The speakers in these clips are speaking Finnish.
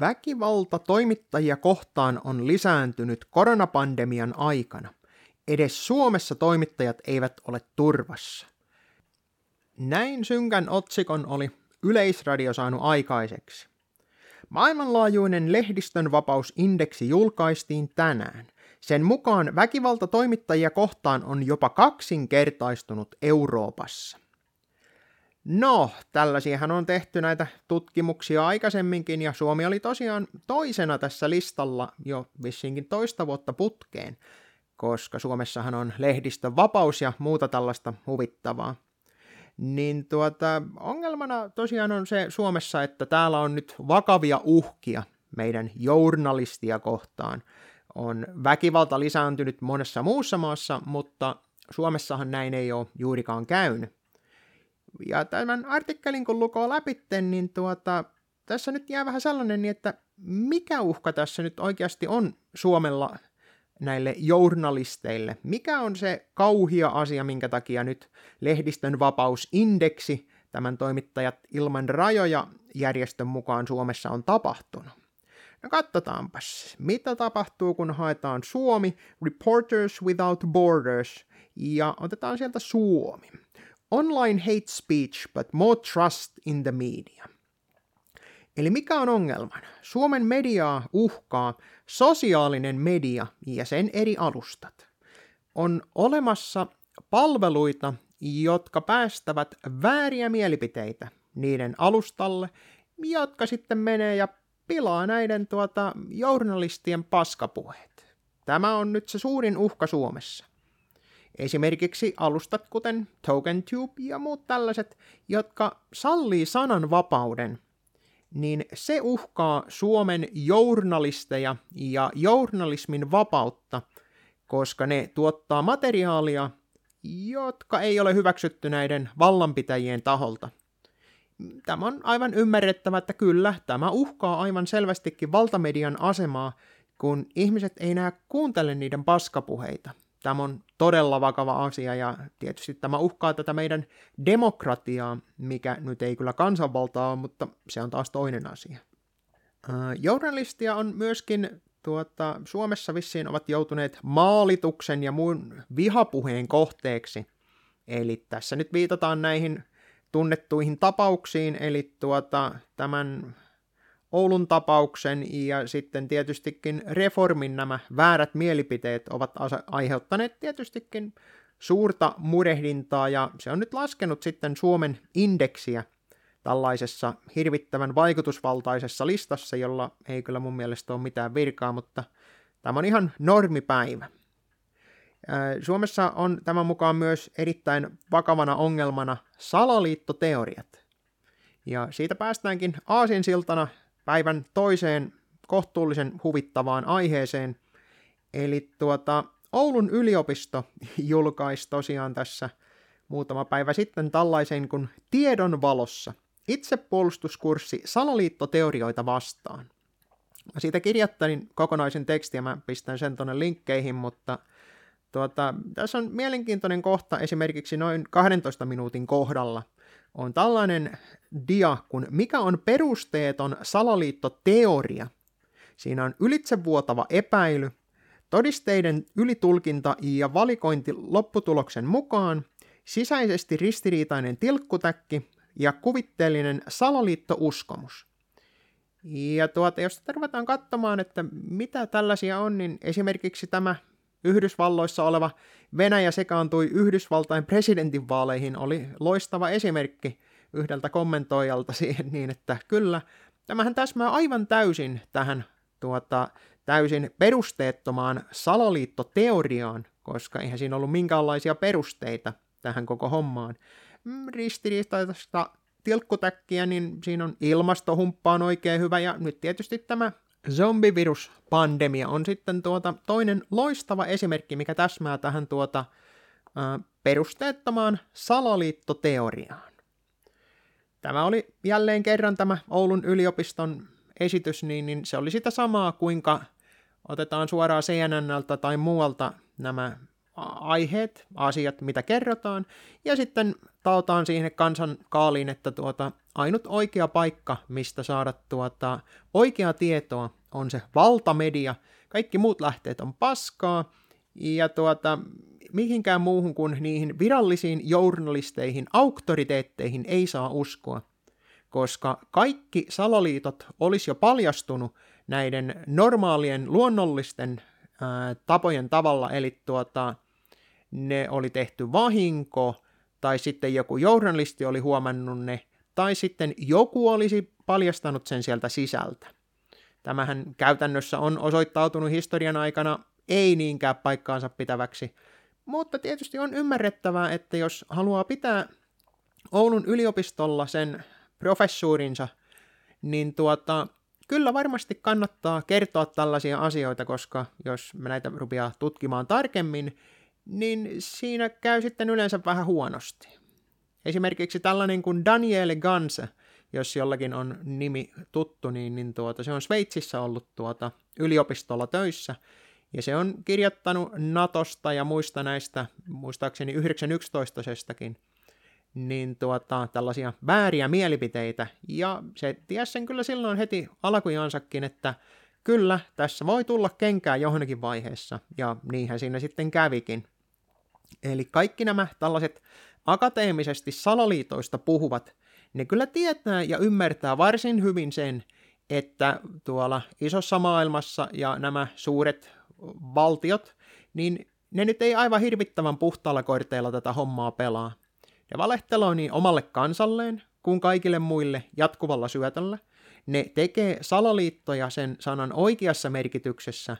Väkivalta toimittajia kohtaan on lisääntynyt koronapandemian aikana. Edes Suomessa toimittajat eivät ole turvassa. Näin synkän otsikon oli Yleisradio saanut aikaiseksi. Maailmanlaajuinen lehdistön vapausindeksi julkaistiin tänään. Sen mukaan väkivalta toimittajia kohtaan on jopa kaksinkertaistunut Euroopassa. No, tällaisiahan on tehty näitä tutkimuksia aikaisemminkin, ja Suomi oli tosiaan toisena tässä listalla jo vissinkin toista vuotta putkeen, koska Suomessahan on lehdistön vapaus ja muuta tällaista huvittavaa. Niin tuota, ongelmana tosiaan on se Suomessa, että täällä on nyt vakavia uhkia meidän journalistia kohtaan. On väkivalta lisääntynyt monessa muussa maassa, mutta Suomessahan näin ei ole juurikaan käynyt. Ja tämän artikkelin kun lukoo läpi, niin tuota, tässä nyt jää vähän sellainen, niin että mikä uhka tässä nyt oikeasti on Suomella näille journalisteille? Mikä on se kauhia asia, minkä takia nyt lehdistön vapausindeksi, tämän toimittajat ilman rajoja järjestön mukaan Suomessa on tapahtunut? No katsotaanpas, mitä tapahtuu, kun haetaan Suomi, Reporters Without Borders, ja otetaan sieltä Suomi. Online hate speech, but more trust in the media. Eli mikä on ongelman? Suomen mediaa uhkaa sosiaalinen media ja sen eri alustat. On olemassa palveluita, jotka päästävät vääriä mielipiteitä niiden alustalle, jotka sitten menee ja pilaa näiden tuota, journalistien paskapuheet. Tämä on nyt se suurin uhka Suomessa. Esimerkiksi alustat kuten TokenTube ja muut tällaiset, jotka sallii sananvapauden, niin se uhkaa Suomen journalisteja ja journalismin vapautta, koska ne tuottaa materiaalia, jotka ei ole hyväksytty näiden vallanpitäjien taholta. Tämä on aivan ymmärrettävä, että kyllä, tämä uhkaa aivan selvästikin valtamedian asemaa, kun ihmiset ei enää kuuntele niiden paskapuheita – Tämä on todella vakava asia ja tietysti tämä uhkaa tätä meidän demokratiaa, mikä nyt ei kyllä kansanvaltaa ole, mutta se on taas toinen asia. journalistia on myöskin tuota, Suomessa vissiin ovat joutuneet maalituksen ja muun vihapuheen kohteeksi. Eli tässä nyt viitataan näihin tunnettuihin tapauksiin, eli tuota, tämän Oulun tapauksen ja sitten tietystikin reformin nämä väärät mielipiteet ovat aiheuttaneet tietystikin suurta murehdintaa ja se on nyt laskenut sitten Suomen indeksiä tällaisessa hirvittävän vaikutusvaltaisessa listassa, jolla ei kyllä mun mielestä ole mitään virkaa, mutta tämä on ihan normipäivä. Suomessa on tämän mukaan myös erittäin vakavana ongelmana salaliittoteoriat. Ja siitä päästäänkin aasinsiltana päivän toiseen kohtuullisen huvittavaan aiheeseen. Eli tuota, Oulun yliopisto julkaisi tosiaan tässä muutama päivä sitten tällaisen kuin Tiedon valossa itsepuolustuskurssi salaliittoteorioita vastaan. Mä siitä kirjoittelin kokonaisen tekstin ja mä pistän sen tuonne linkkeihin, mutta tuota, tässä on mielenkiintoinen kohta esimerkiksi noin 12 minuutin kohdalla – on tällainen dia kun mikä on perusteeton salaliittoteoria. Siinä on ylitsevuotava epäily, todisteiden ylitulkinta ja valikointi lopputuloksen mukaan, sisäisesti ristiriitainen tilkkutäkki ja kuvitteellinen salaliittouskomus. Ja tuota, jos ruvetaan katsomaan, että mitä tällaisia on, niin esimerkiksi tämä Yhdysvalloissa oleva Venäjä sekaantui Yhdysvaltain presidentinvaaleihin oli loistava esimerkki yhdeltä kommentoijalta siihen niin, että kyllä, tämähän täsmää aivan täysin tähän tuota, täysin perusteettomaan salaliittoteoriaan, koska eihän siinä ollut minkäänlaisia perusteita tähän koko hommaan. Mm, ristiriitaista tilkkutäkkiä, niin siinä on ilmastohumppa on oikein hyvä, ja nyt tietysti tämä zombiviruspandemia on sitten tuota toinen loistava esimerkki, mikä täsmää tähän tuota, ä, perusteettomaan salaliittoteoriaan. Tämä oli jälleen kerran tämä Oulun yliopiston esitys, niin, niin se oli sitä samaa, kuinka otetaan suoraan CNNltä tai muualta nämä aiheet, asiat, mitä kerrotaan, ja sitten taotaan siihen kansan kaaliin, että tuota, ainut oikea paikka, mistä saada tuota, oikeaa tietoa, on se valtamedia. Kaikki muut lähteet on paskaa, ja tuota, mihinkään muuhun kuin niihin virallisiin journalisteihin, auktoriteetteihin ei saa uskoa, koska kaikki salaliitot olisi jo paljastunut näiden normaalien luonnollisten ää, tapojen tavalla, eli tuota, ne oli tehty vahinko, tai sitten joku journalisti oli huomannut ne, tai sitten joku olisi paljastanut sen sieltä sisältä. Tämähän käytännössä on osoittautunut historian aikana ei niinkään paikkaansa pitäväksi, mutta tietysti on ymmärrettävää, että jos haluaa pitää Oulun yliopistolla sen professuurinsa, niin tuota, kyllä varmasti kannattaa kertoa tällaisia asioita, koska jos me näitä rupeaa tutkimaan tarkemmin, niin siinä käy sitten yleensä vähän huonosti. Esimerkiksi tällainen kuin Daniele Ganse, jos jollakin on nimi tuttu, niin, niin tuota, se on Sveitsissä ollut tuota, yliopistolla töissä, ja se on kirjoittanut Natosta ja muista näistä, muistaakseni 911-sestakin, niin tuota, tällaisia vääriä mielipiteitä, ja se tiesi sen kyllä silloin heti alkujaansakin, että kyllä, tässä voi tulla kenkää johonkin vaiheessa, ja niinhän siinä sitten kävikin. Eli kaikki nämä tällaiset akateemisesti salaliitoista puhuvat, ne kyllä tietää ja ymmärtää varsin hyvin sen, että tuolla isossa maailmassa ja nämä suuret valtiot, niin ne nyt ei aivan hirvittävän puhtaalla korteilla tätä hommaa pelaa. Ne valehteloo niin omalle kansalleen kuin kaikille muille jatkuvalla syötöllä. Ne tekee salaliittoja sen sanan oikeassa merkityksessä,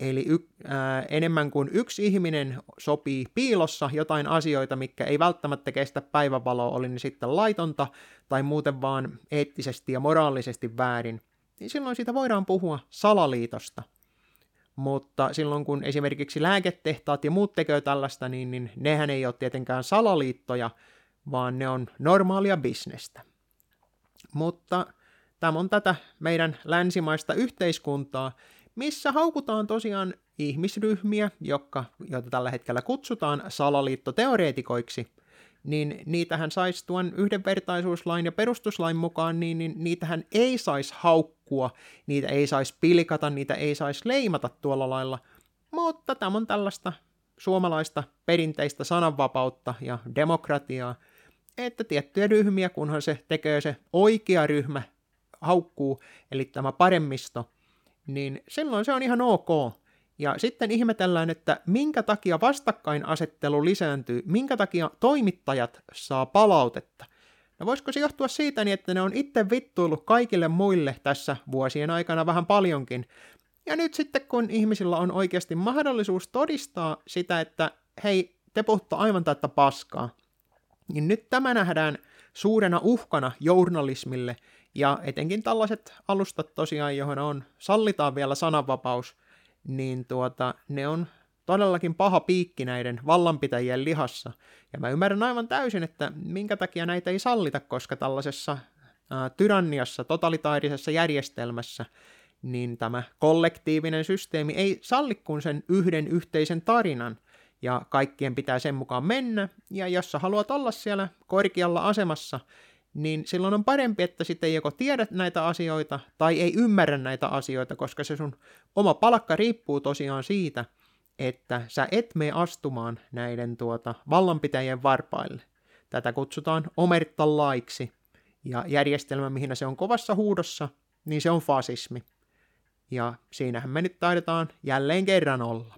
eli y- ää, enemmän kuin yksi ihminen sopii piilossa jotain asioita, mikä ei välttämättä kestä päivänvaloa, oli niin sitten laitonta tai muuten vaan eettisesti ja moraalisesti väärin, niin silloin siitä voidaan puhua salaliitosta – mutta silloin kun esimerkiksi lääketehtaat ja muut tekee tällaista, niin, niin nehän ei ole tietenkään salaliittoja, vaan ne on normaalia bisnestä. Mutta tämä on tätä meidän länsimaista yhteiskuntaa, missä haukutaan tosiaan ihmisryhmiä, jotka, joita tällä hetkellä kutsutaan salaliittoteoreetikoiksi, niin niitähän saisi tuon yhdenvertaisuuslain ja perustuslain mukaan, niin, niin niitähän ei saisi haukkua, niitä ei saisi pilkata, niitä ei saisi leimata tuolla lailla, mutta tämä on tällaista suomalaista perinteistä sananvapautta ja demokratiaa, että tiettyjä ryhmiä, kunhan se tekee se oikea ryhmä haukkuu, eli tämä paremmisto, niin silloin se on ihan ok. Ja sitten ihmetellään, että minkä takia vastakkainasettelu lisääntyy, minkä takia toimittajat saa palautetta. No voisiko se johtua siitä, niin että ne on itse vittuillut kaikille muille tässä vuosien aikana vähän paljonkin. Ja nyt sitten kun ihmisillä on oikeasti mahdollisuus todistaa sitä, että hei, te puhutte aivan täyttä paskaa, niin nyt tämä nähdään suurena uhkana journalismille, ja etenkin tällaiset alustat tosiaan, johon on, sallitaan vielä sananvapaus – niin tuota, ne on todellakin paha piikki näiden vallanpitäjien lihassa. Ja mä ymmärrän aivan täysin, että minkä takia näitä ei sallita, koska tällaisessa ää, tyranniassa, totalitaarisessa järjestelmässä, niin tämä kollektiivinen systeemi ei salli kuin sen yhden yhteisen tarinan, ja kaikkien pitää sen mukaan mennä, ja jos sä haluat olla siellä korkealla asemassa, niin silloin on parempi, että sitten joko tiedä näitä asioita tai ei ymmärrä näitä asioita, koska se sun oma palkka riippuu tosiaan siitä, että sä et mene astumaan näiden tuota, vallanpitäjien varpaille. Tätä kutsutaan omertalaiksi, ja järjestelmä, mihin se on kovassa huudossa, niin se on fasismi. Ja siinähän me nyt taidetaan jälleen kerran olla.